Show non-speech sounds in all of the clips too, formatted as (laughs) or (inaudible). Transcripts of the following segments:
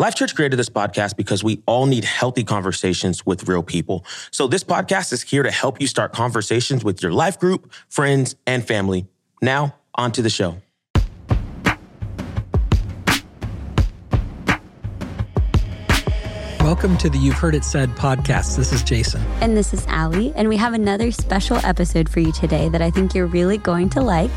Life Church created this podcast because we all need healthy conversations with real people. So this podcast is here to help you start conversations with your life group, friends, and family. Now, on to the show. Welcome to the You've Heard It Said podcast. This is Jason. And this is Allie. And we have another special episode for you today that I think you're really going to like.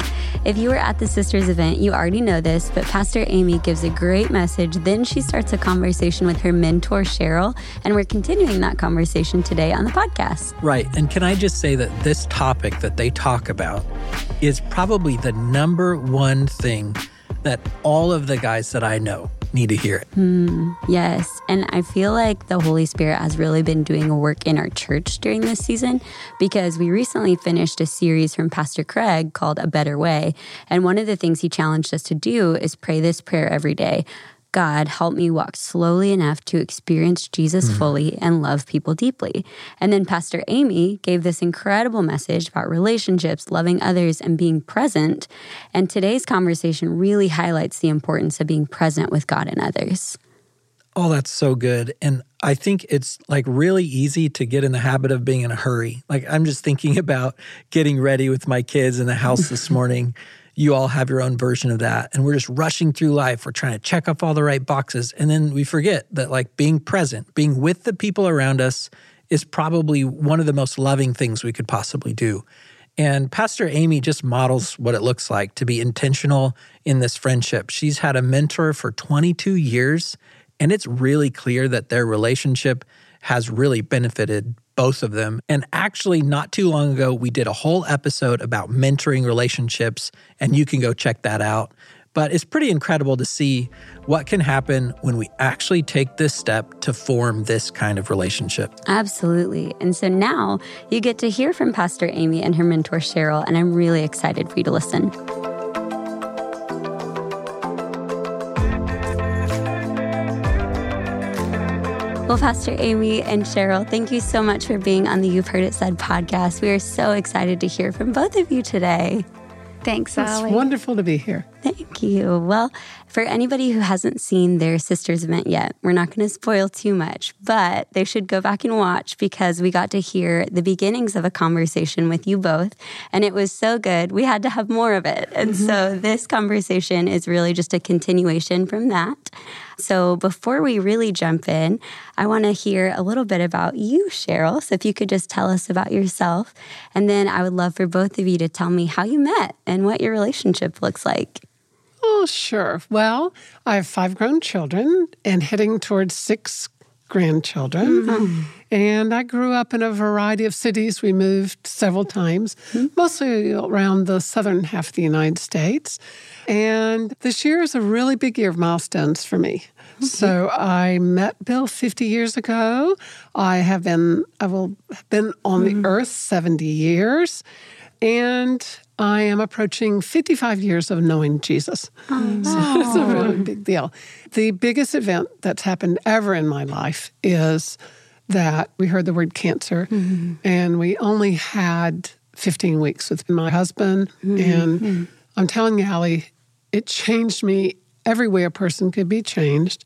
If you were at the Sisters event, you already know this, but Pastor Amy gives a great message. Then she starts a conversation with her mentor, Cheryl. And we're continuing that conversation today on the podcast. Right. And can I just say that this topic that they talk about is probably the number one thing that all of the guys that I know need to hear it. Mm, yes. And I feel like the Holy Spirit has really been doing a work in our church during this season because we recently finished a series from Pastor Craig called A Better Way. And one of the things he challenged us to do is pray this prayer every day God, help me walk slowly enough to experience Jesus mm. fully and love people deeply. And then Pastor Amy gave this incredible message about relationships, loving others, and being present. And today's conversation really highlights the importance of being present with God and others. Oh, that's so good. And I think it's like really easy to get in the habit of being in a hurry. Like I'm just thinking (laughs) about getting ready with my kids in the house this (laughs) morning you all have your own version of that. And we're just rushing through life. We're trying to check off all the right boxes. And then we forget that, like, being present, being with the people around us is probably one of the most loving things we could possibly do. And Pastor Amy just models what it looks like to be intentional in this friendship. She's had a mentor for 22 years, and it's really clear that their relationship has really benefited both of them. And actually, not too long ago, we did a whole episode about mentoring relationships, and you can go check that out. But it's pretty incredible to see what can happen when we actually take this step to form this kind of relationship. Absolutely. And so now you get to hear from Pastor Amy and her mentor, Cheryl, and I'm really excited for you to listen. Well, Pastor Amy and Cheryl, thank you so much for being on the You've Heard It Said podcast. We are so excited to hear from both of you today. Thanks, It's wonderful to be here. Thank you. Well, for anybody who hasn't seen their sisters event yet, we're not going to spoil too much, but they should go back and watch because we got to hear the beginnings of a conversation with you both. And it was so good. We had to have more of it. And mm-hmm. so this conversation is really just a continuation from that. So before we really jump in, I want to hear a little bit about you, Cheryl. So if you could just tell us about yourself. And then I would love for both of you to tell me how you met and what your relationship looks like. Oh, sure. Well, I have five grown children and heading towards six grandchildren. Mm-hmm. And I grew up in a variety of cities. We moved several times, mm-hmm. mostly around the southern half of the United States. And this year is a really big year of milestones for me. Mm-hmm. So I met Bill 50 years ago. I have been I will have been on the mm-hmm. earth 70 years. And I am approaching 55 years of knowing Jesus. Oh, (laughs) so it's a really big deal. The biggest event that's happened ever in my life is that we heard the word cancer, mm-hmm. and we only had 15 weeks with my husband. Mm-hmm. And I'm telling you, Allie, it changed me every way a person could be changed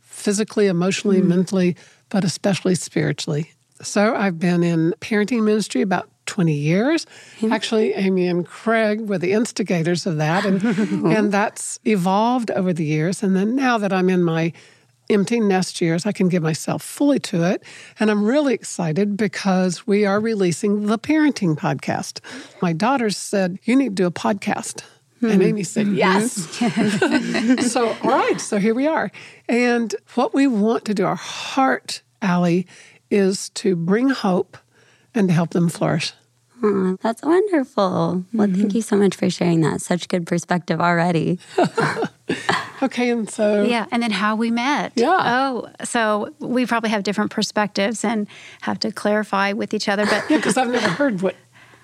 physically, emotionally, mm-hmm. mentally, but especially spiritually. So I've been in parenting ministry about 20 years. Mm-hmm. Actually, Amy and Craig were the instigators of that, and, (laughs) and that's evolved over the years. And then now that I'm in my empty nest years, I can give myself fully to it. And I'm really excited because we are releasing the parenting podcast. My daughters said, You need to do a podcast. Mm-hmm. And Amy said, mm-hmm. Yes. (laughs) (laughs) so, all right, so here we are. And what we want to do, our heart, Allie, is to bring hope and to help them flourish. Oh, that's wonderful. Well, mm-hmm. thank you so much for sharing that. Such good perspective already. (laughs) okay, and so. Yeah, and then how we met. Yeah. Oh, so we probably have different perspectives and have to clarify with each other. But (laughs) yeah, because I've never heard what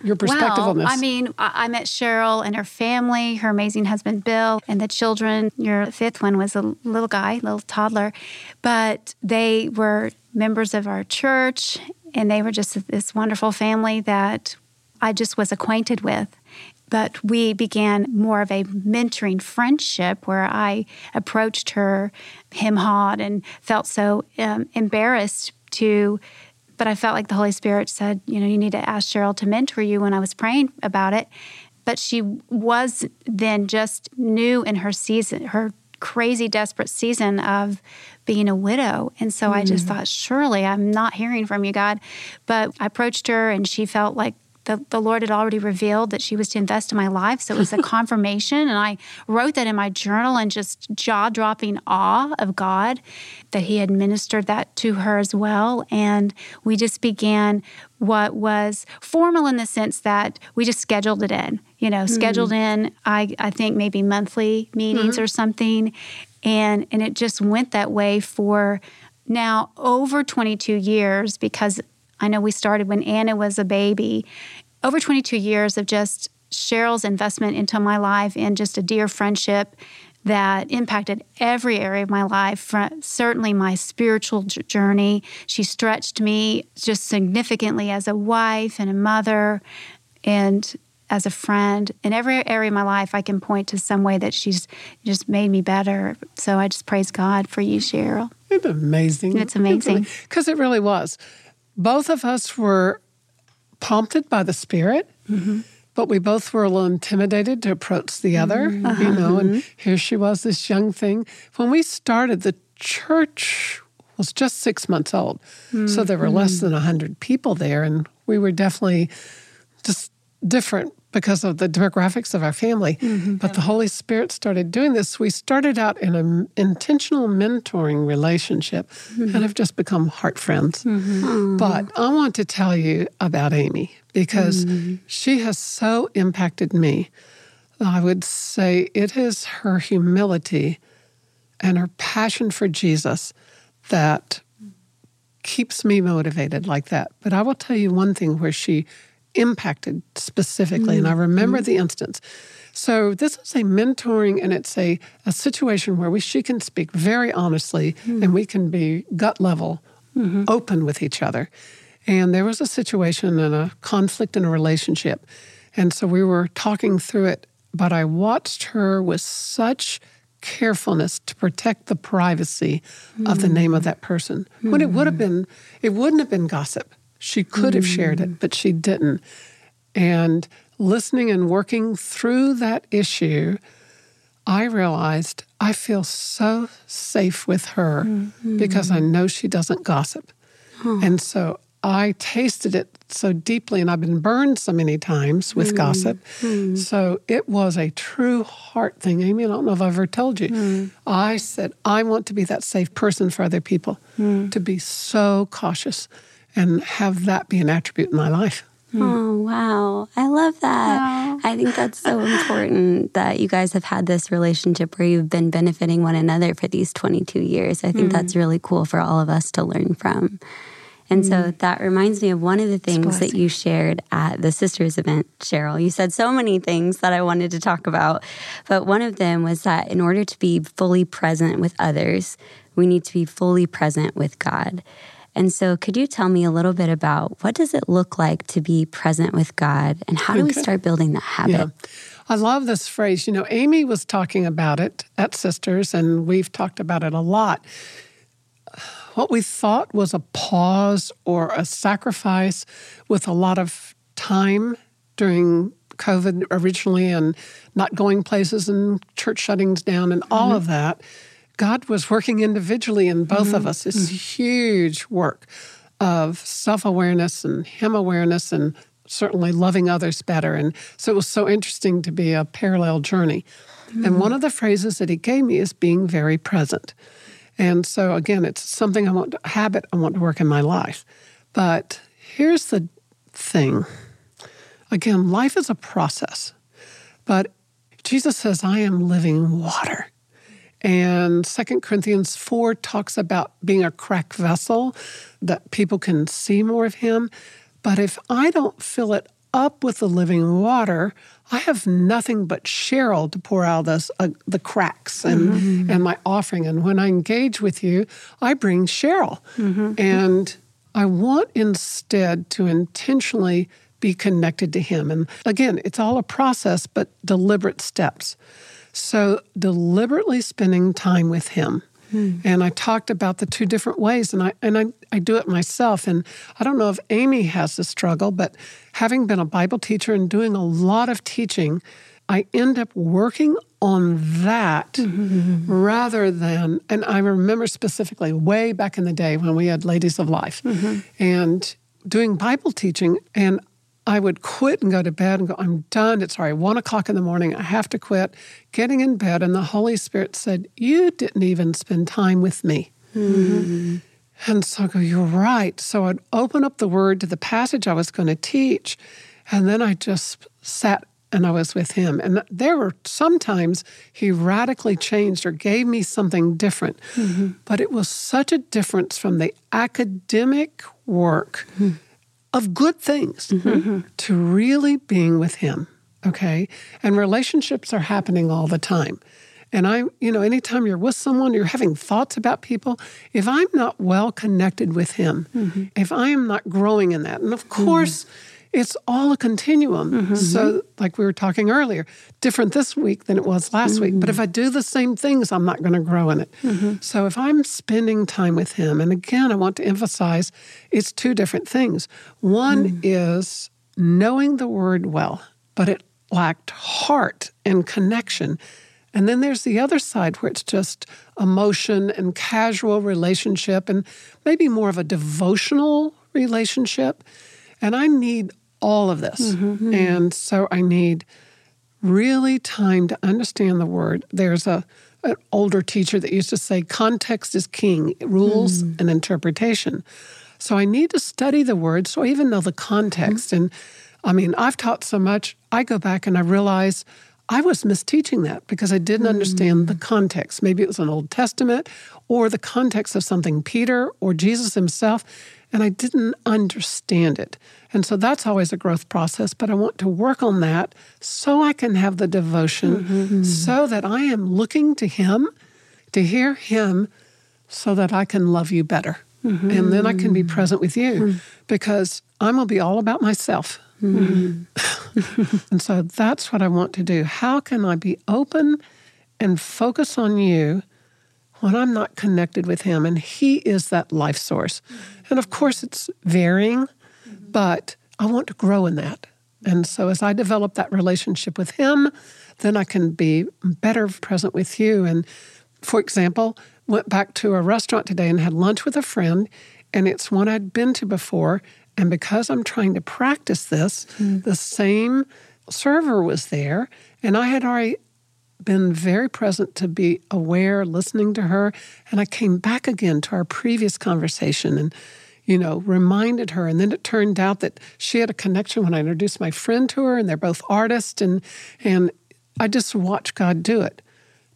your perspective well, on this. I mean, I met Cheryl and her family, her amazing husband Bill, and the children. Your fifth one was a little guy, little toddler, but they were members of our church and they were just this wonderful family that I just was acquainted with. but we began more of a mentoring friendship where I approached her him hawed and felt so um, embarrassed to but I felt like the Holy Spirit said, you know, you need to ask Cheryl to mentor you when I was praying about it. But she was then just new in her season, her crazy, desperate season of being a widow. And so mm. I just mm. thought, surely I'm not hearing from you, God. But I approached her and she felt like the, the Lord had already revealed that she was to invest in my life. So it was a (laughs) confirmation. And I wrote that in my journal and just jaw dropping awe of God that He had ministered that to her as well. And we just began what was formal in the sense that we just scheduled it in, you know, mm. scheduled in, I, I think maybe monthly meetings mm. or something. And, and it just went that way for now over 22 years because I know we started when Anna was a baby. Over 22 years of just Cheryl's investment into my life and just a dear friendship that impacted every area of my life, certainly my spiritual journey. She stretched me just significantly as a wife and a mother and as a friend. In every area of my life, I can point to some way that she's just made me better. So I just praise God for you, Cheryl. It's amazing. It's amazing. Because it really was both of us were prompted by the Spirit, mm-hmm. but we both were a little intimidated to approach the other, mm-hmm. you know, and mm-hmm. here she was, this young thing. When we started, the church was just six months old. Mm-hmm. So there were less mm-hmm. than 100 people there, and we were definitely just different because of the demographics of our family. Mm-hmm. But the Holy Spirit started doing this. We started out in an intentional mentoring relationship mm-hmm. and have just become heart friends. Mm-hmm. But I want to tell you about Amy because mm-hmm. she has so impacted me. I would say it is her humility and her passion for Jesus that keeps me motivated like that. But I will tell you one thing where she impacted specifically. Mm-hmm. And I mm-hmm. remember mm-hmm. the instance. So this is a mentoring and it's a, a situation where we she can speak very honestly mm-hmm. and we can be gut level mm-hmm. open with each other. And there was a situation and a conflict in a relationship. And so we were talking through it, but I watched her with such carefulness to protect the privacy of the name of that person. When it would have been, it wouldn't have been gossip. She could have shared it, mm. but she didn't. And listening and working through that issue, I realized I feel so safe with her mm-hmm. because I know she doesn't gossip. And so I tasted it so deeply, and I've been burned so many times with mm. gossip. Mm. So it was a true heart thing. Amy, I don't know if I've ever told you. Mm. I said, I want to be that safe person for other people, mm. to be so cautious and have that be an attribute in my life. Hmm. Oh, wow. I love that. Wow. I think that's so important that you guys have had this relationship where you've been benefiting one another for these 22 years. I think mm. that's really cool for all of us to learn from. And mm. so hmm. that reminds me of one of the things that you shared at the sisters event, Cheryl. You said so many things that I wanted to talk about, but one of them was that in order to be fully present with others, we need to be fully present with God. And so could you tell me a little bit about what does it look like to be present with God and how do we start building that habit? Yeah. I love this phrase. You know, Amy was talking about it at Sisters, and we've talked about it a lot. What we thought was a pause or a sacrifice with a lot of time during COVID originally and not going places and church shuttings down and all mm-hmm. of that God was working individually in both mm-hmm. of us. This mm-hmm. huge work of self awareness and Him awareness and certainly loving others better. And so it was so interesting to be a parallel journey. Mm-hmm. And one of the phrases that He gave me is being very present. And so again, it's something I want to habit I want to work in my life. But here's the thing. Again, life is a process. But Jesus says, I am living water. And Second Corinthians 4 talks about being a cracked vessel, that people can see more of him. But if I don't fill it up with the living water, I have nothing but Cheryl to pour out this, uh, the cracks and, mm-hmm. and my offering. And when I engage with you, I bring Cheryl. Mm-hmm. And I want instead to intentionally be connected to Him. And again, it's all a process, but deliberate steps. So, deliberately spending time with Him. Hmm. And I talked about the two different ways, and I and I, I do it myself. And I don't know if Amy has the struggle, but having been a Bible teacher and doing a lot of teaching, I end up working on that mm-hmm. rather than, and I remember specifically way back in the day when we had Ladies of Life mm-hmm. and doing Bible teaching, and I would quit and go to bed and go, I'm done. It's already one o'clock in the morning. I have to quit. Getting in bed, and the Holy Spirit said, You didn't even spend time with me. Mm-hmm. And so I go, You're right. So I'd open up the word to the passage I was going to teach, and then I just sat and I was with him. And there were sometimes he radically changed or gave me something different. Mm-hmm. But it was such a difference from the academic work mm-hmm. Of good things mm-hmm. to really being with him. Okay. And relationships are happening all the time. And I, you know, anytime you're with someone, you're having thoughts about people. If I'm not well connected with him, mm-hmm. if I am not growing in that, and of course, mm-hmm it's all a continuum. Mm-hmm. So, like we were talking earlier, different this week than it was last mm-hmm. week. But if I do the same things, I'm not going to grow in it. Mm-hmm. So, if I'm spending time with Him, and again, I want to emphasize it's two different things. One mm. is knowing the Word well, but it lacked heart and connection. And then there's the other side where it's just emotion and casual relationship and maybe more of a devotional relationship. And I need all of this. Mm-hmm. And so I need really time to understand the word. There's a an older teacher that used to say context is king, rules mm. and interpretation. So I need to study the word so I even know the context. Mm. And I mean, I've taught so much, I go back and I realize I was misteaching that because I didn't mm. understand the context. Maybe it was an Old Testament or the context of something Peter or Jesus himself, and I didn't understand it. And so that's always a growth process, but I want to work on that so I can have the devotion, mm-hmm. so that I am looking to Him, to hear Him, so that I can love you better. Mm-hmm. And then I can be present with you mm-hmm. because I'm going to be all about myself. Mm-hmm. (laughs) and so that's what I want to do. How can I be open and focus on you when I'm not connected with Him? And He is that life source. And of course, it's varying. But I want to grow in that. And so as I develop that relationship with him, then I can be better present with you. And for example, went back to a restaurant today and had lunch with a friend, and it's one I'd been to before. And because I'm trying to practice this, mm. the same server was there, and I had already been very present to be aware, listening to her. And I came back again to our previous conversation and you know, reminded her. And then it turned out that she had a connection when I introduced my friend to her, and they're both artists, and and I just watch God do it.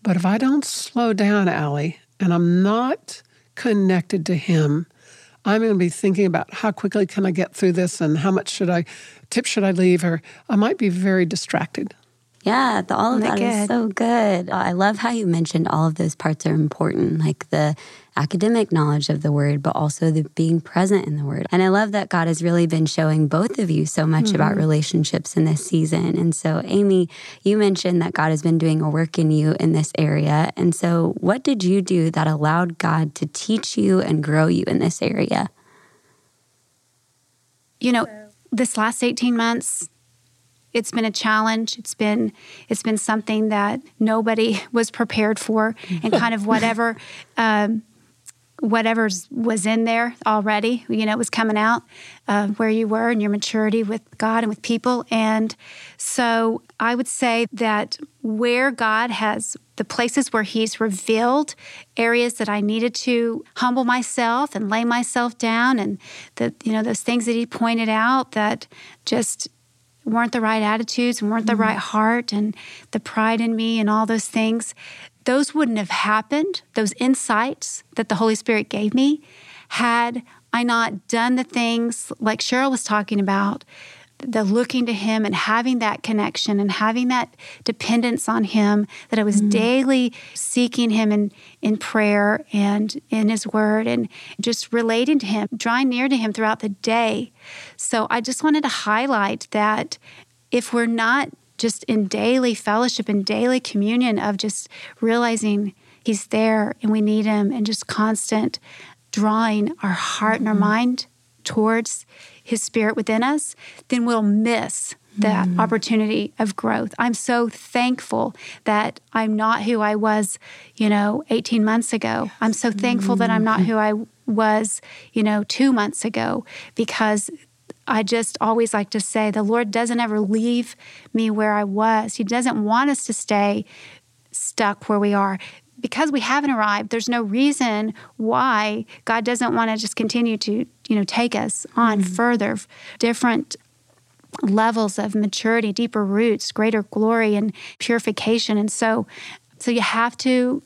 But if I don't slow down, Allie, and I'm not connected to Him, I'm going to be thinking about how quickly can I get through this, and how much should I tip should I leave, or I might be very distracted. Yeah, the, all of that good. is so good. I love how you mentioned all of those parts are important, like the academic knowledge of the word, but also the being present in the word. And I love that God has really been showing both of you so much mm-hmm. about relationships in this season. And so, Amy, you mentioned that God has been doing a work in you in this area. And so, what did you do that allowed God to teach you and grow you in this area? You know, this last 18 months, it's been a challenge. It's been it's been something that nobody (laughs) was prepared for, and kind of whatever. (laughs) Um, whatever was in there already, you know, it was coming out uh, where you were and your maturity with God and with people. And so I would say that where God has the places where He's revealed areas that I needed to humble myself and lay myself down, and the you know those things that He pointed out that just weren't the right attitudes and weren't mm-hmm. the right heart and the pride in me and all those things, those wouldn't have happened, those insights that the Holy Spirit gave me, had I not done the things like Cheryl was talking about, the looking to him and having that connection and having that dependence on him that i was mm-hmm. daily seeking him in, in prayer and in his word and just relating to him drawing near to him throughout the day so i just wanted to highlight that if we're not just in daily fellowship and daily communion of just realizing he's there and we need him and just constant drawing our heart mm-hmm. and our mind towards his spirit within us, then we'll miss that mm. opportunity of growth. I'm so thankful that I'm not who I was, you know, 18 months ago. I'm so thankful mm. that I'm not mm. who I was, you know, 2 months ago because I just always like to say the Lord doesn't ever leave me where I was. He doesn't want us to stay stuck where we are because we haven't arrived, there's no reason why God doesn't want to just continue to, you know, take us on mm-hmm. further, different levels of maturity, deeper roots, greater glory and purification. And so so you have to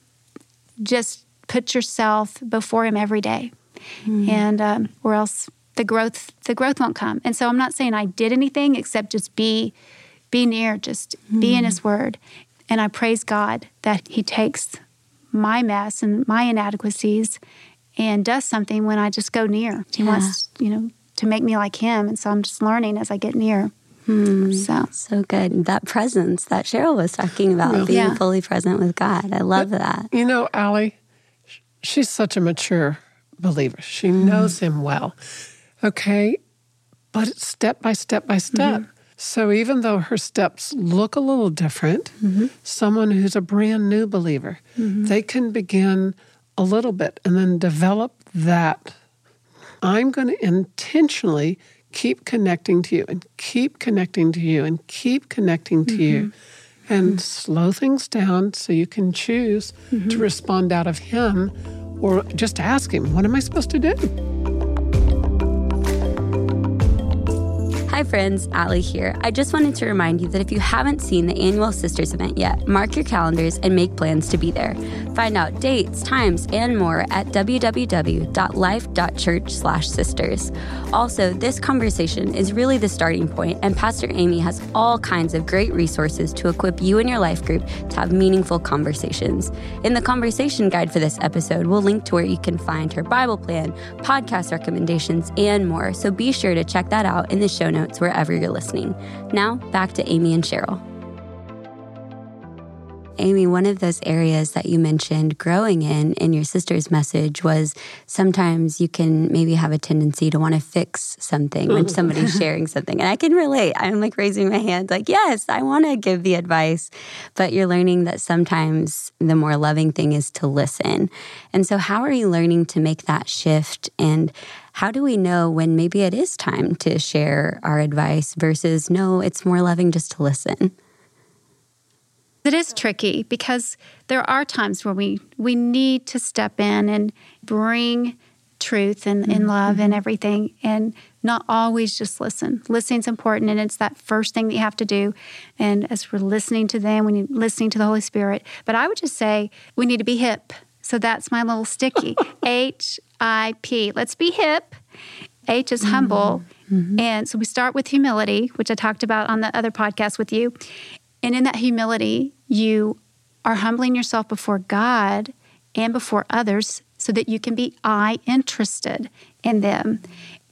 just put yourself before him every day. Mm-hmm. And um, or else the growth the growth won't come. And so I'm not saying I did anything except just be be near, just mm-hmm. be in his word. And I praise God that he takes my mess and my inadequacies and does something when I just go near. He yeah. wants, you know, to make me like him. And so I'm just learning as I get near. Hmm. So so good. That presence that Cheryl was talking about, being yeah. fully present with God. I love but, that. You know, Allie, she's such a mature believer. She mm knows him well. Okay. But step by step by step. Mm-hmm. So even though her steps look a little different, mm-hmm. someone who's a brand new believer, mm-hmm. they can begin a little bit and then develop that. I'm going to intentionally keep connecting to you and keep connecting to you and keep connecting to mm-hmm. you and mm-hmm. slow things down so you can choose to mm-hmm. respond out of Him or just ask Him, What am I supposed to do? Hi, friends, Allie here. I just wanted to remind you that if you haven't seen the annual Sisters event yet, mark your calendars and make plans to be there. Find out dates, times, and more at www.life.church/sisters. Also, this conversation is really the starting point, and Pastor Amy has all kinds of great resources to equip you and your life group to have meaningful conversations. In the conversation guide for this episode, we'll link to where you can find her Bible plan, podcast recommendations, and more. So be sure to check that out in the show notes wherever you're listening. Now, back to Amy and Cheryl. Amy, one of those areas that you mentioned growing in in your sister's message was sometimes you can maybe have a tendency to want to fix something when (laughs) somebody's sharing something. And I can relate. I'm like raising my hand, like, yes, I want to give the advice. But you're learning that sometimes the more loving thing is to listen. And so, how are you learning to make that shift? And how do we know when maybe it is time to share our advice versus no, it's more loving just to listen? It is tricky because there are times where we, we need to step in and bring truth and, mm-hmm. and love and everything and not always just listen. Listening's important and it's that first thing that you have to do. And as we're listening to them, we need listening to the Holy Spirit. But I would just say we need to be hip. So that's my little sticky. (laughs) H I P. Let's be hip. H is humble. Mm-hmm. And so we start with humility, which I talked about on the other podcast with you. And in that humility, you are humbling yourself before God and before others so that you can be I interested in them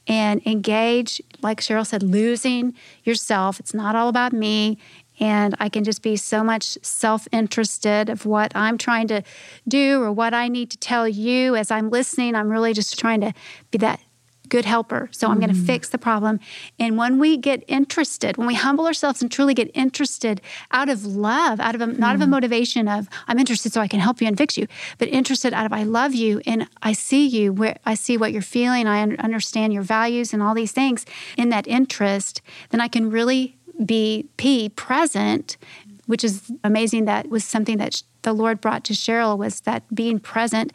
and engage, like Cheryl said, losing yourself. It's not all about me. And I can just be so much self interested of what I'm trying to do or what I need to tell you as I'm listening. I'm really just trying to be that good helper. So I'm going to mm. fix the problem. And when we get interested, when we humble ourselves and truly get interested out of love, out of a, not of a mm. motivation of I'm interested so I can help you and fix you, but interested out of I love you and I see you where I see what you're feeling, I understand your values and all these things in that interest, then I can really be P present, which is amazing. That was something that the Lord brought to Cheryl was that being present.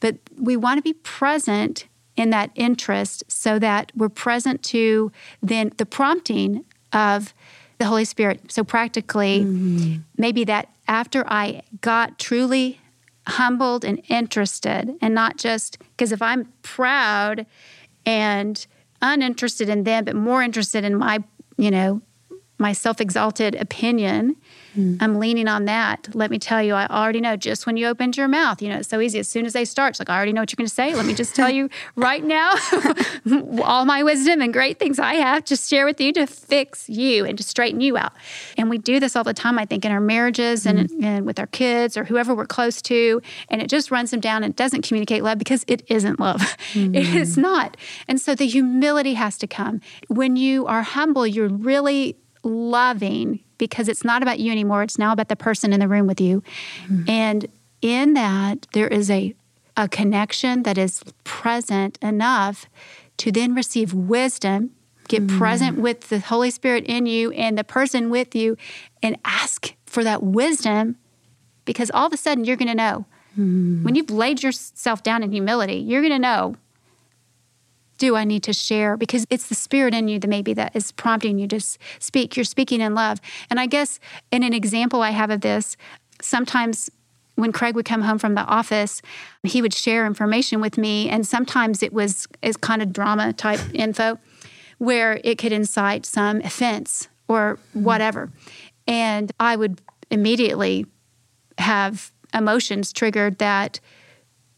But we want to be present in that interest so that we're present to then the prompting of the Holy Spirit. So practically, mm-hmm. maybe that after I got truly humbled and interested, and not just because if I'm proud and uninterested in them, but more interested in my you know, my self exalted opinion. Mm. I'm leaning on that. Let me tell you, I already know just when you opened your mouth, you know, it's so easy. As soon as they start, it's like, I already know what you're going to say. Let me just tell you (laughs) right now (laughs) all my wisdom and great things I have to share with you to fix you and to straighten you out. And we do this all the time, I think, in our marriages mm. and, and with our kids or whoever we're close to. And it just runs them down and doesn't communicate love because it isn't love. Mm. (laughs) It is not. And so the humility has to come. When you are humble, you're really loving because it's not about you anymore. It's now about the person in the room with you. Mm-hmm. And in that, there is a, a connection that is present enough to then receive wisdom, get mm-hmm. present with the Holy Spirit in you and the person with you, and ask for that wisdom because all of a sudden you're going to know. Mm-hmm. When you've laid yourself down in humility, you're going to know do I need to share? Because it's the spirit in you that maybe that is prompting you to speak. You're speaking in love. And I guess in an example I have of this, sometimes when Craig would come home from the office, he would share information with me, and sometimes it was is kind of drama type (laughs) info, where it could incite some offense or mm-hmm. whatever, and I would immediately have emotions triggered that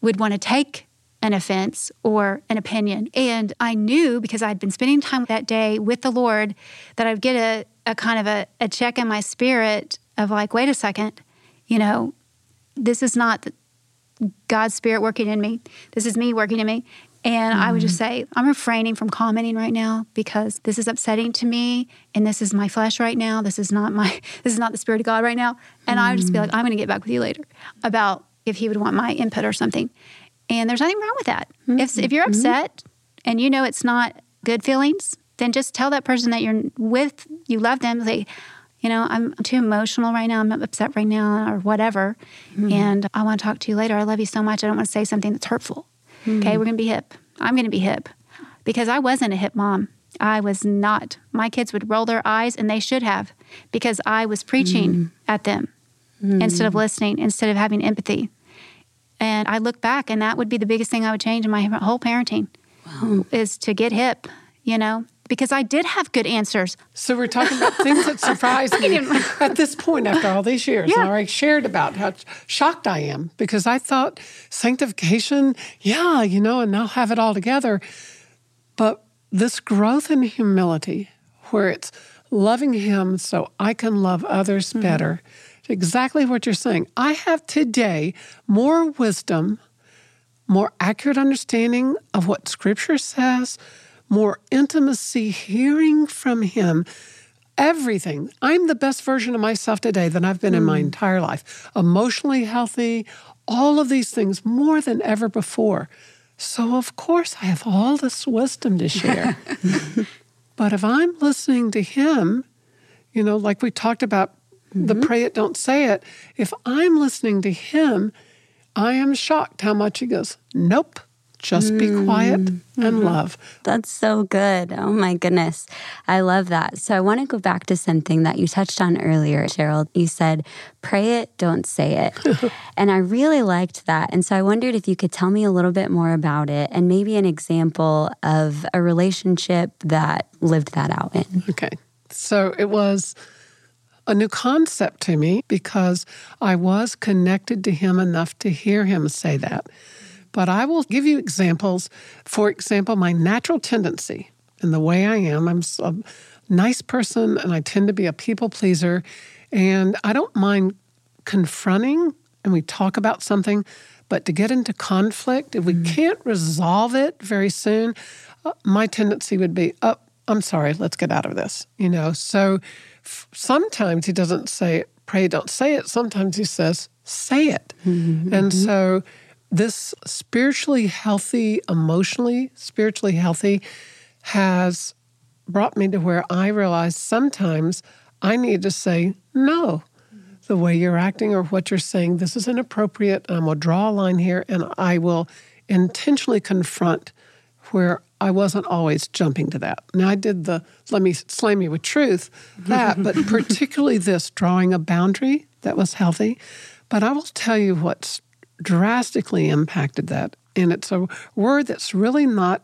would want to take an offense or an opinion. And I knew because I'd been spending time that day with the Lord that I'd get a, a kind of a, a check in my spirit of like, wait a second, you know, this is not God's spirit working in me. This is me working in me. And mm I would just mm-hmm. say, I'm refraining from commenting right now because this is upsetting to me and this is my flesh right now. This is not my (laughs) this is not the spirit of God right now. And mm I would just be like, mm. I'm gonna get back with you later about if he would want my input or something. And there's nothing wrong with that. Mm-hmm. If, if you're mm-hmm. upset mm-hmm. and you know it's not good feelings, then just tell that person that you're with, you love them, say, you know, I'm too emotional right now. I'm upset right now, or whatever. Mm-hmm. And I want to talk to you later. I love you so much. I don't want to say something that's hurtful. Mm-hmm. Okay, we're going to be hip. I'm going to be hip because I wasn't a hip mom. I was not. My kids would roll their eyes, and they should have because I was preaching mm. at them instead of listening, instead of having empathy. And I look back, and that would be the biggest thing I would change in my whole parenting wow. is to get hip, you know, because I did have good answers. So we're talking about things that surprised (laughs) me at this point after all these years. Yeah. And I already shared about how shocked I am because I thought sanctification, yeah, you know, and I'll have it all together. But this growth in humility, where it's loving Him so I can love others mm-hmm. better exactly what you're saying. I have today more wisdom, more accurate understanding of what Scripture says, more intimacy hearing from Him. Everything. I'm the best version of myself today than I've been mm. in my hmm. entire life. Emotionally healthy, all of these things more than ever before. So, of course, I have all this wisdom to share. (laughs) but if I'm listening to Him, you know, like we talked about mm-hmm. the pray it, don't say it. If I'm listening to him, I am shocked how much he goes, nope. Just be quiet mm-hmm. and love. That's so good. Oh my goodness. I love that. So I want to go back to something that you touched on earlier, Cheryl. You said, pray it, don't say it. (laughs) and I really liked that. And so I wondered if you could tell me a little bit more about it and maybe an example of a relationship that lived that out in. Okay. So it was a new concept to me because I was connected to him enough to hear him say that. But I will give you examples. For example, my natural tendency and the way I am, I'm a nice person and I tend to be a people pleaser. And I don't mind confronting and we talk about something, but to get into conflict, if we mm. can't resolve it very soon, uh, my tendency would be, oh, I'm sorry, let's get out of this. You know, so sometimes he doesn't say, pray, don't say it. Sometimes he says, say it. Mm-hmm. And so this spiritually healthy, emotionally, spiritually healthy has brought me to where I realize sometimes I need to say, no, the way you're acting or what you're saying, this is inappropriate. I'm going to draw a line here and I will intentionally confront where I wasn't always jumping to that. Now I did the let me slay me with truth, that, (laughs) but particularly this drawing a boundary that was healthy. But I will tell you what's drastically impacted that. And it's a word that's really not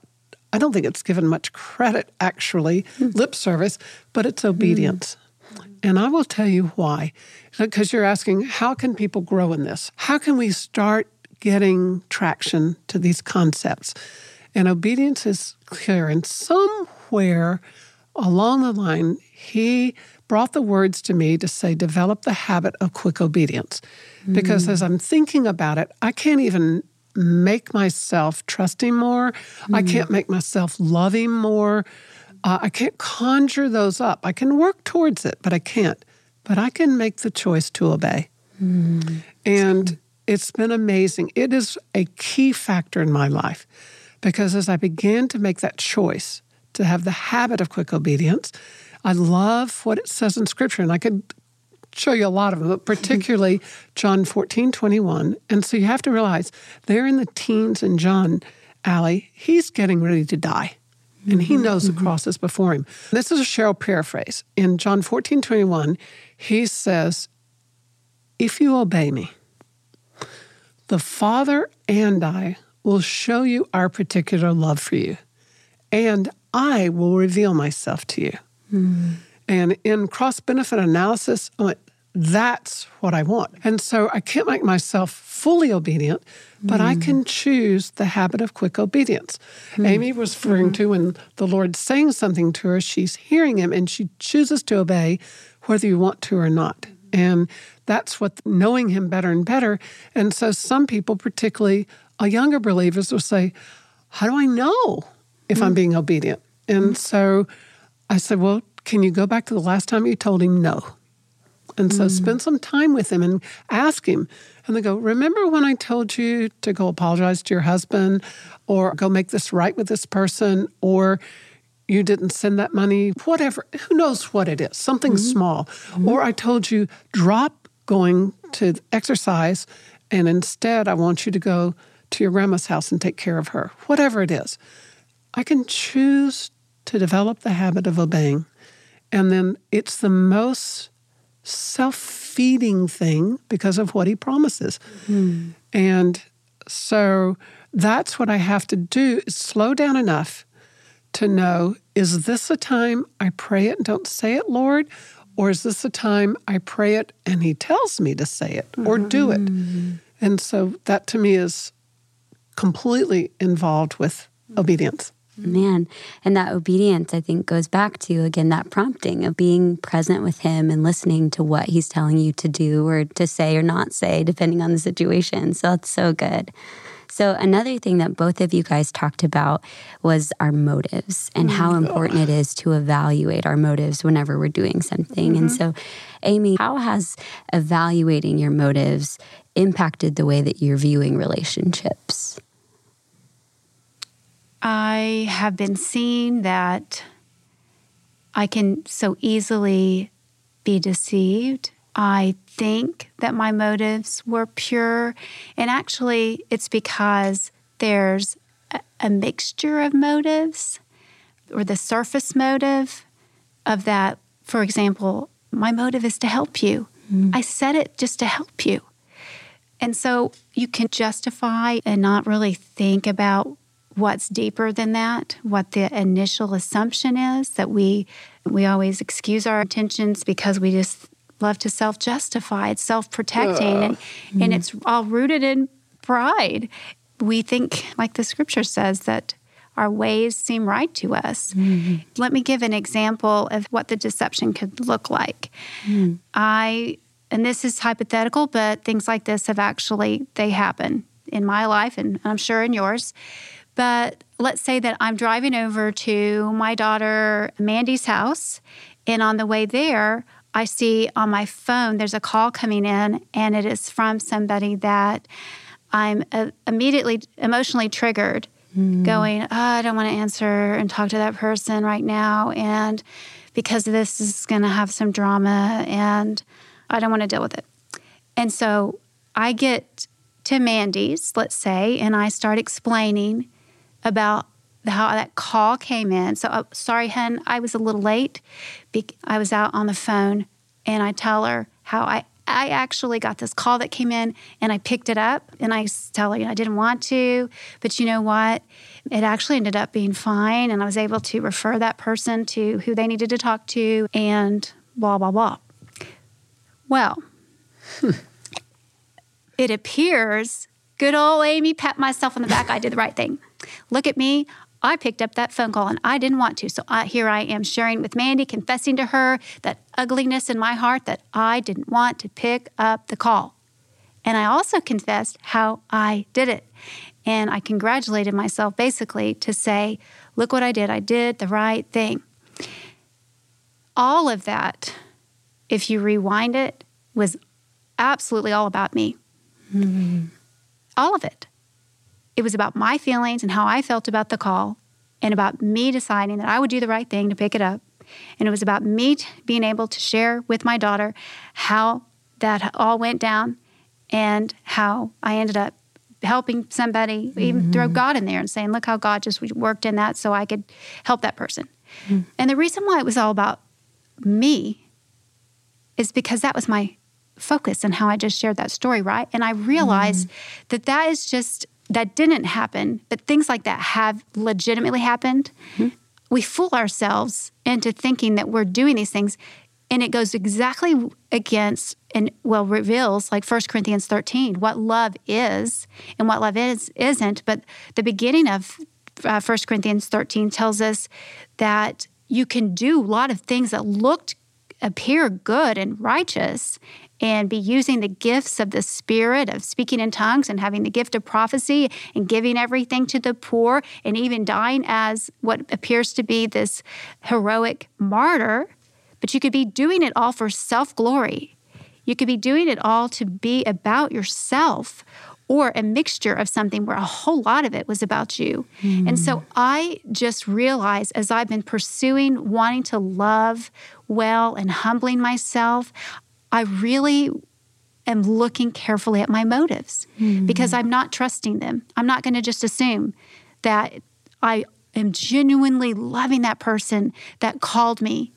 I don't think it's given much credit, actually, hmm. lip service, but it's obedience. Hmm. And I will tell you why. Because you're asking, how can people grow in this? How can we start getting traction to these concepts? And obedience is clear. And somewhere along the line, he brought the words to me to say, develop the habit of quick obedience. Because mm. as I'm thinking about it, I can't even make myself trusting more. I mm. can't make myself loving more. Uh, I can't conjure those up. I can work towards it, but I can't. But I can make the choice to obey. Mm. And it's been amazing. It is a key factor in my life because as I began to make that choice to have the habit of quick obedience, I love what it says in Scripture. And I could show you a lot of them, but particularly (laughs) John 14, 21. And so you have to realize they're in the teens and John, Allie, he's getting ready to die. And he mm-hmm, knows the mm-hmm. cross is before him. This is a Cheryl paraphrase. In John 14, 21, he says, If you obey me, the Father and I will show you our particular love for you, and I will reveal myself to you. Hmm. And in cross benefit analysis, I went, that's what I want. And so I can't make myself fully obedient, but I hmm. can choose the habit of quick obedience. Hmm. Amy was referring to when the Lord's saying something to her, she's hearing him and she chooses to obey whether you want to or not. And that's what knowing him better and better. And so some people, particularly younger believers, will say, How do I know if I'm mm. being obedient? And mm. so I said, Well, can you go back to the last time you told him no? And so mm. spend some time with him and ask him. And they go, Remember when I told you to go apologize to your husband or go make this right with this person or you didn't send that money, whatever, who knows what it is, something mm-hmm. small. Or mm-hmm. I told you, drop going to exercise and instead I want you to go to your grandma's house and take care of her, whatever it is. I can choose to develop the habit of obeying. And then it's the most self feeding thing because of what he promises. Hmm. And so that's what I have to do is slow down enough to know is this a time I pray it and don't say it, Lord? Or is this a time I pray it and he tells me to say it or do it? Mm-hmm. And so that to me is completely involved with obedience. Mm-hmm. Man, and that obedience, I think, goes back to again that prompting of being present with him and listening to what he's telling you to do or to say or not say, depending on the situation. So that's so good. So, another thing that both of you guys talked about was our motives and mm. how important it is to evaluate our motives whenever we're doing something. And mm-hmm. so, Amy, how has evaluating your motives impacted the way that you're viewing relationships? I have been seeing that I can so easily be deceived. I think that my motives were pure. And actually, it's because there's a, a mixture of motives or the surface motive of that. For example, my motive is to help you. Mm-hmm. I said it just to help you. And so you can justify and not really think about what's deeper than that, what the initial assumption is that we we always excuse our intentions because we just love to self-justify. It's self-protecting and, and it's all rooted in pride. We think, like the scripture says, that our ways seem right to us. Mm-hmm. Let me give an example of what the deception could look like. Mm. I and this is hypothetical, but things like this have actually they happen in my life and I'm sure in yours. But let's say that I'm driving over to my daughter Mandy's house and on the way there I see on my phone there's a call coming in and it is from somebody that I'm uh, immediately emotionally triggered going, oh, I don't want to answer and talk to that person right now. And because this is going to have some drama and I don't want to deal with it. And so I get to Mandy's, let's say, and I start explaining about how that call came in. So, uh, sorry, hun, I was a little late. I was out on the phone and I tell her how I I actually got this call that came in and I picked it up and I tell her you I didn't want to, but you know what? It actually ended up being fine and I was able to refer that person to who they needed to talk to and blah, blah, blah. Well, it appears good old Amy pat myself on the back. I did the right thing. Look at me. I picked up that phone call and I didn't want to. So I, here I am sharing with Mandy, confessing to her that ugliness in my heart that I didn't want to pick up the call. And I also confessed how I did it. And I congratulated myself basically to say, look what I did. I did the right thing. All of that, if you rewind it, was absolutely all about me. Mm-hmm. All of it. It was about my feelings and how I felt about the call and about me deciding that I would do the right thing to pick it up. And it was about me being able to share with my daughter how that all went down and how I ended up helping somebody, mm-hmm. even throw God in there and saying, look how God just worked in that so I could help that person. Mm-hmm. And the reason why it was all about me is because that was my focus and how I just shared that story, right? And I realized mm-hmm. that that is just that didn't happen, but things like that have legitimately happened. Mm-hmm. We fool ourselves into thinking that we're doing these things, and it goes exactly against and well reveals like 1 Corinthians 13 what love is and what love is isn't. But the beginning of uh, 1 Corinthians 13 tells us that you can do a lot of things that looked appear good and righteous and be using the gifts of the Spirit of speaking in tongues and having the gift of prophecy and giving everything to the poor and even dying as what appears to be this heroic martyr. But you could be doing it all for self glory. You could be doing it all to be about yourself or a mixture of something where a whole lot of it was about you. Mm. And so I just realized as I've been pursuing wanting to love well and humbling myself, I really am looking carefully at my motives mm. because I'm not trusting them. I'm not going to just assume that I am genuinely loving that person that called me.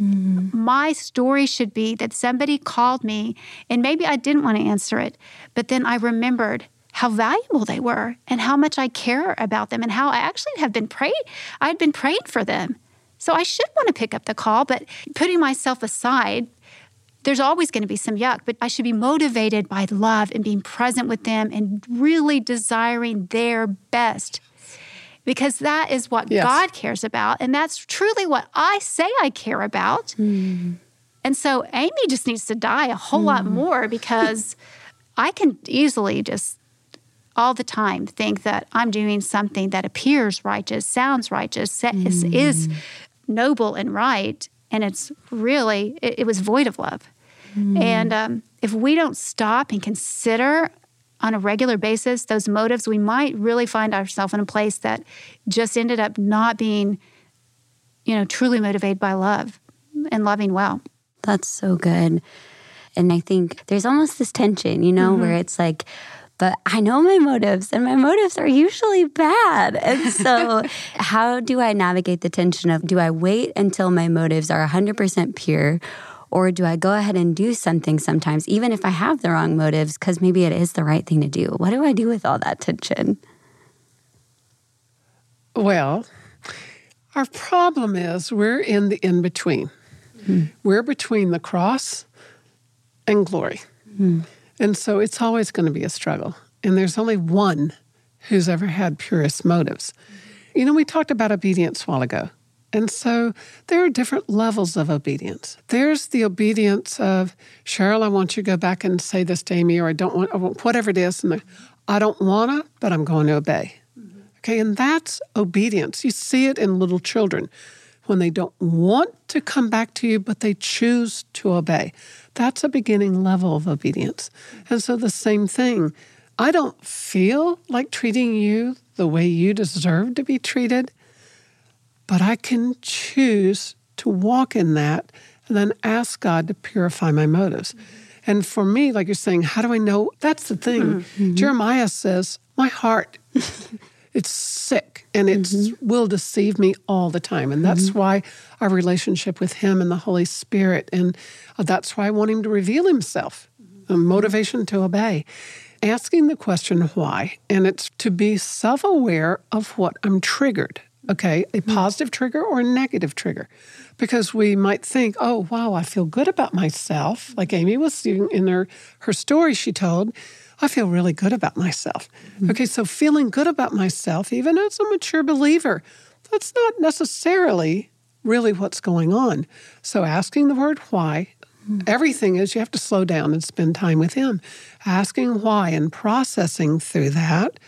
Mm. My story should be that somebody called me and maybe I didn't want to answer it, but then I remembered how valuable they were and how much I care about them and how I actually have been praying. I had been praying for them. So I should want to pick up the call, but putting myself aside there's always going to be some yuck, but I should be motivated by love and being present with them and really desiring their best because that is what yes. God cares about. And that's truly what I say I care about. Mm. And so Amy just needs to die a whole mm. lot more (laughs) because I can easily just all the time think that I'm doing something that appears righteous, sounds righteous, mm. is, is, noble and right. And it's really, it, it was void of love. Mm. And um, if we don't stop and consider on a regular basis those motives, we might really find ourselves in a place that just ended up not being, you know, truly motivated by love and loving well. That's so good. And I think there's almost this tension, you know, mm-hmm. where it's like, but I know my motives and my motives are usually bad. And so, (laughs) how do I navigate the tension of do I wait until my motives are 100% pure? Or do I go ahead and do something sometimes, even if I have the wrong motives, because maybe it is the right thing to do? What do I do with all that tension? Well, our problem is we're in the in between. Mm. We're between the cross and glory. Mm. And so it's always going to be a struggle. And there's only one who's ever had purest motives. You know, we talked about obedience a while ago. And so there are different levels of obedience. There's the obedience of, Cheryl, I want you to go back and say this to Amy, or I don't want, I want whatever it is. And the, I don't want to, but I'm going to obey. Mm-hmm. Okay, and that's obedience. You see it in little children when they don't want to come back to you, but they choose to obey. That's a beginning level of obedience. And so the same thing. I don't feel like treating you the way you deserve to be treated but I can choose to walk in that and then ask God to purify my motives. Mm-hmm. And for me, like you're saying, how do I know? That's the thing. Mm-hmm. Jeremiah says, My heart, (laughs) it's sick and it mm-hmm. will deceive me all the time. And that's mm-hmm. why our relationship with Him and the Holy Spirit, and that's why I want Him to reveal Himself a motivation to obey. Asking the question why, and it's to be self aware of what I'm triggered. Okay, a positive trigger or a negative trigger. Because we might think, oh, wow, I feel good about myself. Like Amy was in her, her story she told, I feel really good about myself. Mm-hmm. Okay, so feeling good about myself, even as a mature believer, that's not necessarily really what's going on. So asking the word why, mm-hmm. everything is you have to slow down and spend time with Him. Asking why and processing through that.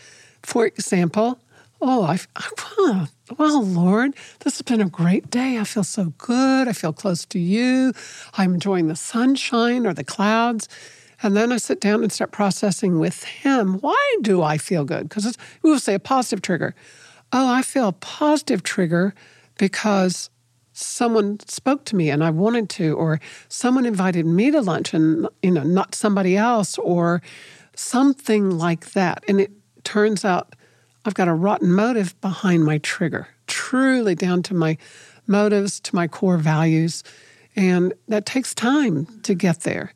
For example, oh, I, I well, Lord, this has been a great day. I feel so good. I feel close to you. I'm enjoying the sunshine or the clouds. And then I sit down and start processing with him. Why do I feel good? Because we will say a positive trigger. Oh, I feel a positive trigger because someone spoke to me and I wanted to, or someone invited me to lunch and, you know, not somebody else, or something like that. And it turns out I've got a rotten motive behind my trigger, truly down to my motives, to my core values. And that takes time to get there.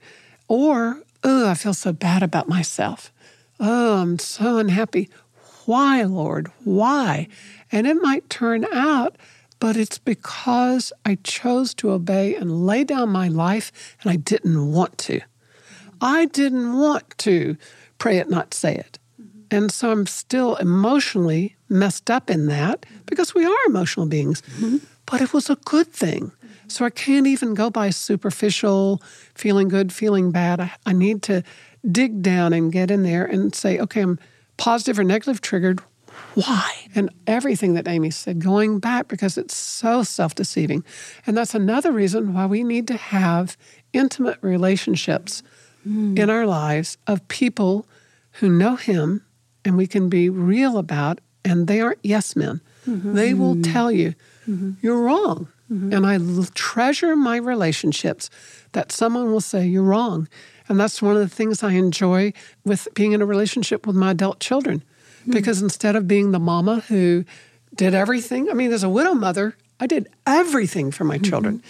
Or oh, I feel so bad about myself. Oh, I'm so unhappy. Why, Lord? Why? And it might turn out, but it's because I chose to obey and lay down my life and I didn't want to. I didn't want to pray it, not say it. And so I'm still emotionally messed up in that because we are emotional beings. Mm-hmm. But it was a good thing. So I can't even go by superficial feeling good, feeling bad. I, I need to dig down and get in there and say, okay, I'm positive or negative triggered. Why? And everything that Amy said, going back because it's so self deceiving. And that's another reason why we need to have intimate relationships mm. in our lives of people who know Him and we can be real about, and they aren't yes men. Mm-hmm. They will tell you, mm-hmm. you're wrong. Mm-hmm. And I treasure my relationships that someone will say, You're wrong. And that's one of the things I enjoy with being in a relationship with my adult children. Mm-hmm. Because instead of being the mama who did everything, I mean, as a widow mother, I did everything for my mm-hmm. children.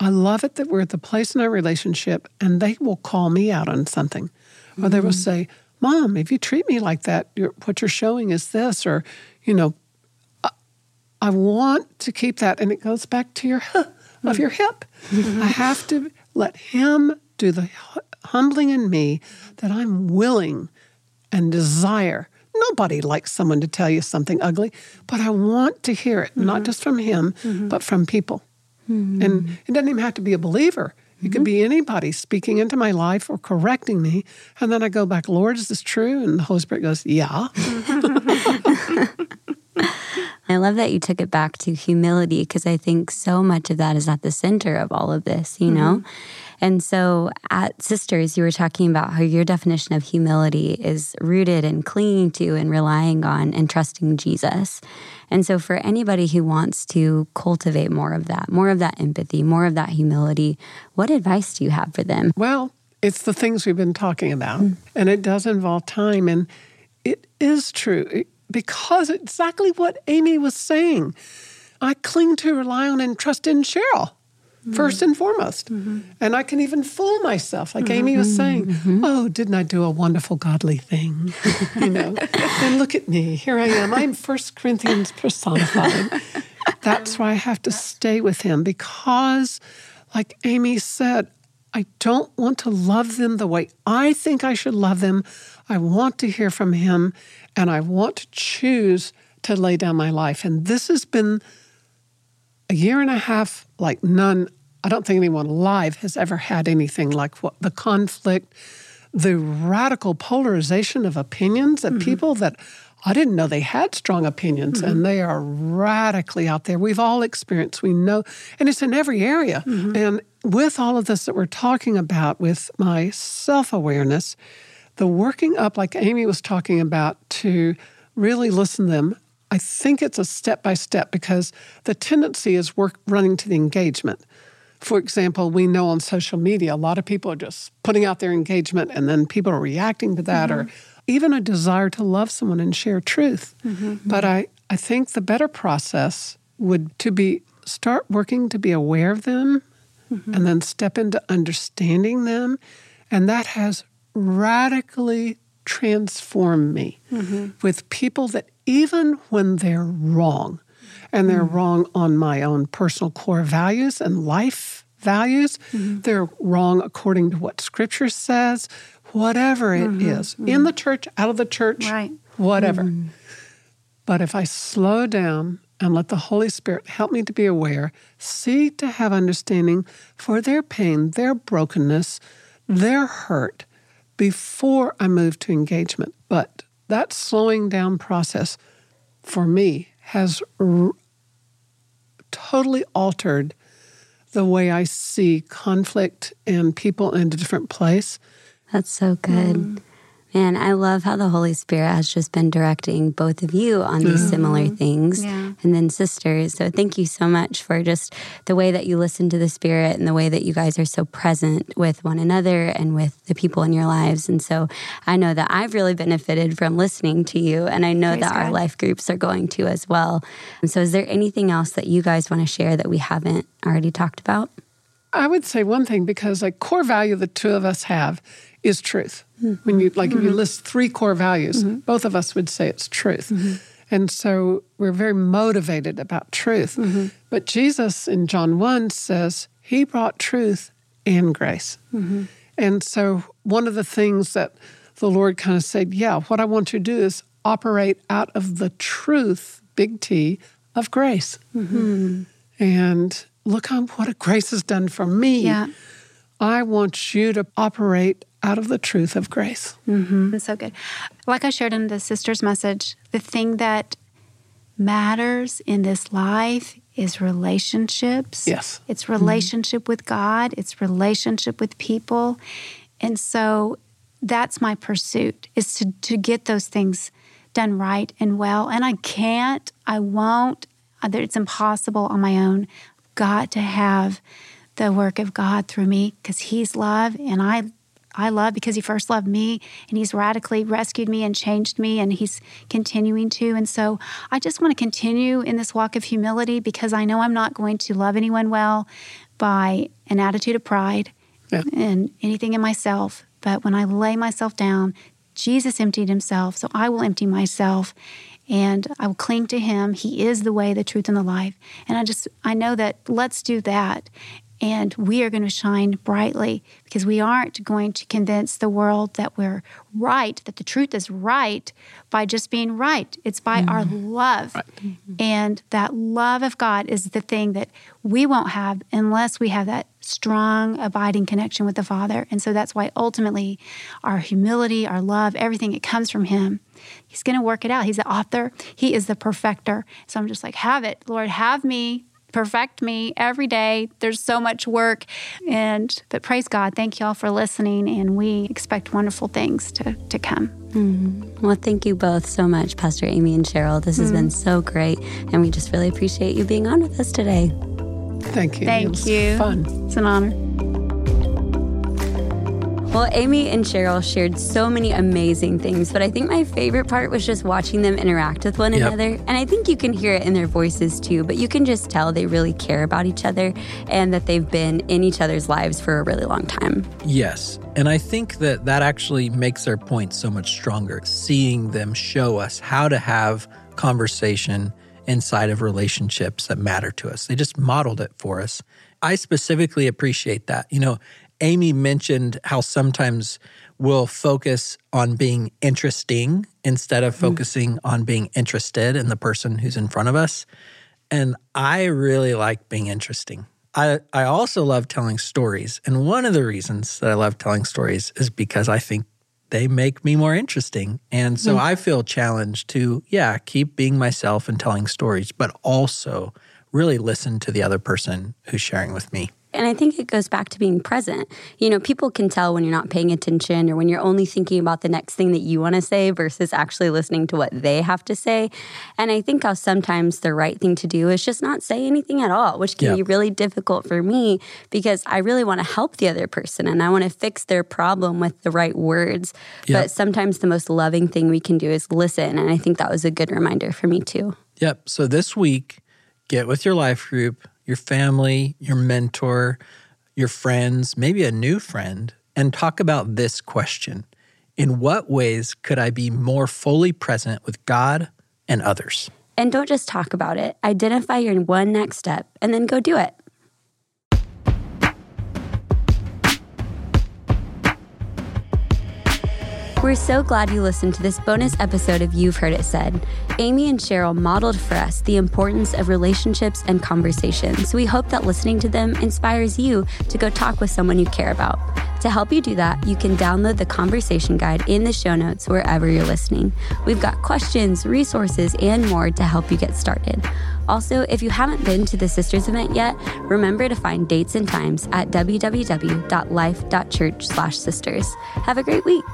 I love it that we're at the place in our relationship and they will call me out on something. Or they will mm-hmm. say, Mom, if you treat me like that, you're, what you're showing is this, or, you know, I want to keep that. And it goes back to your of your hip. I have to let him do the humbling in me that I'm willing and desire. Nobody likes someone to tell you something ugly, but I want to hear it, mm-hmm. not just from him, mm-hmm. but from people. Mm-hmm. And it doesn't even have to be a believer. It could be anybody speaking into my life or correcting me. And then I go back, Lord, is this true? And the Holy Spirit goes, Yeah. (laughs) I love that you took it back to humility because I think so much of that is at the center of all of this, you know? Mm-hmm. And so at Sisters, you were talking about how your definition of humility is rooted in clinging to and relying on and trusting Jesus. And so for anybody who wants to cultivate more of that, more of that empathy, more of that humility, what advice do you have for them? Well, it's the things we've been talking about, mm. and it does involve time. And it is true because exactly what Amy was saying. I cling to, rely on, and trust in Cheryl mm-hmm. first and foremost. Mm-hmm. And I can even fool myself, like mm-hmm. Amy was saying. Mm-hmm. Oh, didn't I do a wonderful godly thing? (laughs) you know, and look at me. Here I am. I'm First Corinthians personified. (laughs) That's why I have to stay with him because, like Amy said, I don't want to love them the way I think I should love them. I want to hear from him and I want to choose to lay down my life. And this has been a year and a half like none. I don't think anyone alive has ever had anything like what the conflict, the radical polarization of opinions of mm-hmm. people that I didn't know they had strong opinions, mm-hmm. and they are radically out there. We've all experienced, we know, and it's in every area. Mm-hmm. And with all of this that we're talking about, with my self awareness, the working up, like Amy was talking about, to really listen to them, I think it's a step by step because the tendency is work running to the engagement. For example, we know on social media, a lot of people are just putting out their engagement and then people are reacting to that mm-hmm. or even a desire to love someone and share truth. Mm-hmm. But I, I think the better process would to be start working to be aware of them mm-hmm. and then step into understanding them. And that has radically transformed me with people that even when they're wrong, and they're mm. wrong on my own personal core values and life values, mm-hmm. they're wrong according to what Scripture says, whatever it mm-hmm. is, in mm-hmm. the church, out of the church, Right. whatever. But if I slow down and let the Holy Spirit help me to be aware, seek to have understanding for their pain, their brokenness, their hurt before I move to engagement. But that slowing down process for me has r- totally altered the way I see conflict and people in a different place. That's so good. Mm. Man, I love how the Holy Spirit has just been directing both of you on these mm-hmm. similar things Yeah. and then sisters. So thank you so much for just the way that you listen to the Spirit and the way that you guys are so present with one another and with the people in your lives. And so I know that I've really benefited from listening to you, and I know Praise that our life groups are going to as well. And so, is there anything else that you guys want to share that we haven't already talked about? I would say one thing because a core value the two of us have is truth. When you like if you mm-hmm. list three core values, mm-hmm. both of us would say it's truth. Mm-hmm. And so we're very motivated about truth. But Jesus in John 1 says he brought truth and grace. And so one of the things that the Lord kind of said, yeah, what I want you to do is operate out of the truth, big T, of grace. And look on what grace has done for me. Yeah. I want you to operate out of the truth of grace. Mm-hmm. It's so good. Like I shared in the sister's message, the thing that matters in this life is relationships. Yes. It's relationship with God, it's relationship with people. And so that's my pursuit is to, to get those things done right and well. And I can't, I won't, uh, either it's impossible on my own. Got to have the work of God through me because He's love and I I love because he first loved me and he's radically rescued me and changed me and he's continuing to. And so I just want to continue in this walk of humility because I know I'm not going to love anyone well by an attitude of pride Yeah. and anything in myself. But when I lay myself down, Jesus emptied himself, so I will empty myself and I will cling to him. He is the way, the truth, and the life. And I just, I know that let's do that. And we are going to shine brightly because we aren't going to convince the world that we're right, that the truth is right by just being right. It's by our mm-hmm. love. Mm-hmm. And that love of God is the thing that we won't have unless we have that strong, abiding connection with the Father. And so that's why ultimately our humility, our love, everything, it comes from Him. He's going to work it out. He's the author, He is the perfecter. So I'm just like, have it, Lord, have me. Perfect me every day. There's so much work. And, but praise God. Thank you all for listening. And we expect wonderful things to, to come. Mm-hmm. Well, thank you both so much, Pastor Amy and Cheryl. This has been mm-hmm. so great, and we just really appreciate you being on with us today. Thank you. Thank It was you. Fun. It's an honor. Well, Amy and Cheryl shared so many amazing things, but I think my favorite part was just watching them interact with one Yep. another. And I think you can hear it in their voices too, but you can just tell they really care about each other and that they've been in each other's lives for a really long time. Yes. And I think that that actually makes their point so much stronger, seeing them show us how to have conversation inside of relationships that matter to us. They just modeled it for us. I specifically appreciate that. You know, Amy mentioned how sometimes we'll focus on being interesting instead of mm. focusing on being interested in the person who's in front of us. And I really like being interesting. I, I also love telling stories. And one of the reasons that I love telling stories is because I think they make me more interesting. And so mm. I feel challenged to, yeah, keep being myself and telling stories, but also really listen to the other person who's sharing with me. And I think it goes back to being present. You know, people can tell when you're not paying attention or when you're only thinking about the next thing that you want to say versus actually listening to what they have to say. And I think how sometimes the right thing to do is just not say anything at all, which can Yeah. be really difficult for me because I really want to help the other person and I want to fix their problem with the right words. Yep. But sometimes the most loving thing we can do is listen. And I think that was a good reminder for me too. Yep. So this week, get with your life group, your family, your mentor, your friends, maybe a new friend, and talk about this question In what ways could I be more fully present with God and others? And don't just talk about it, identify your one next step and then go do it. We're so glad you listened to this bonus episode of You've Heard It Said. Amy and Cheryl modeled for us the importance of relationships and conversations. We hope that listening to them inspires you to go talk with someone you care about. To help you do that, you can download the conversation guide in the show notes wherever you're listening. We've got questions, resources, and more to help you get started. Also, if you haven't been to the Sisters event yet, remember to find dates and times at www.life.church/sisters. Have a great week.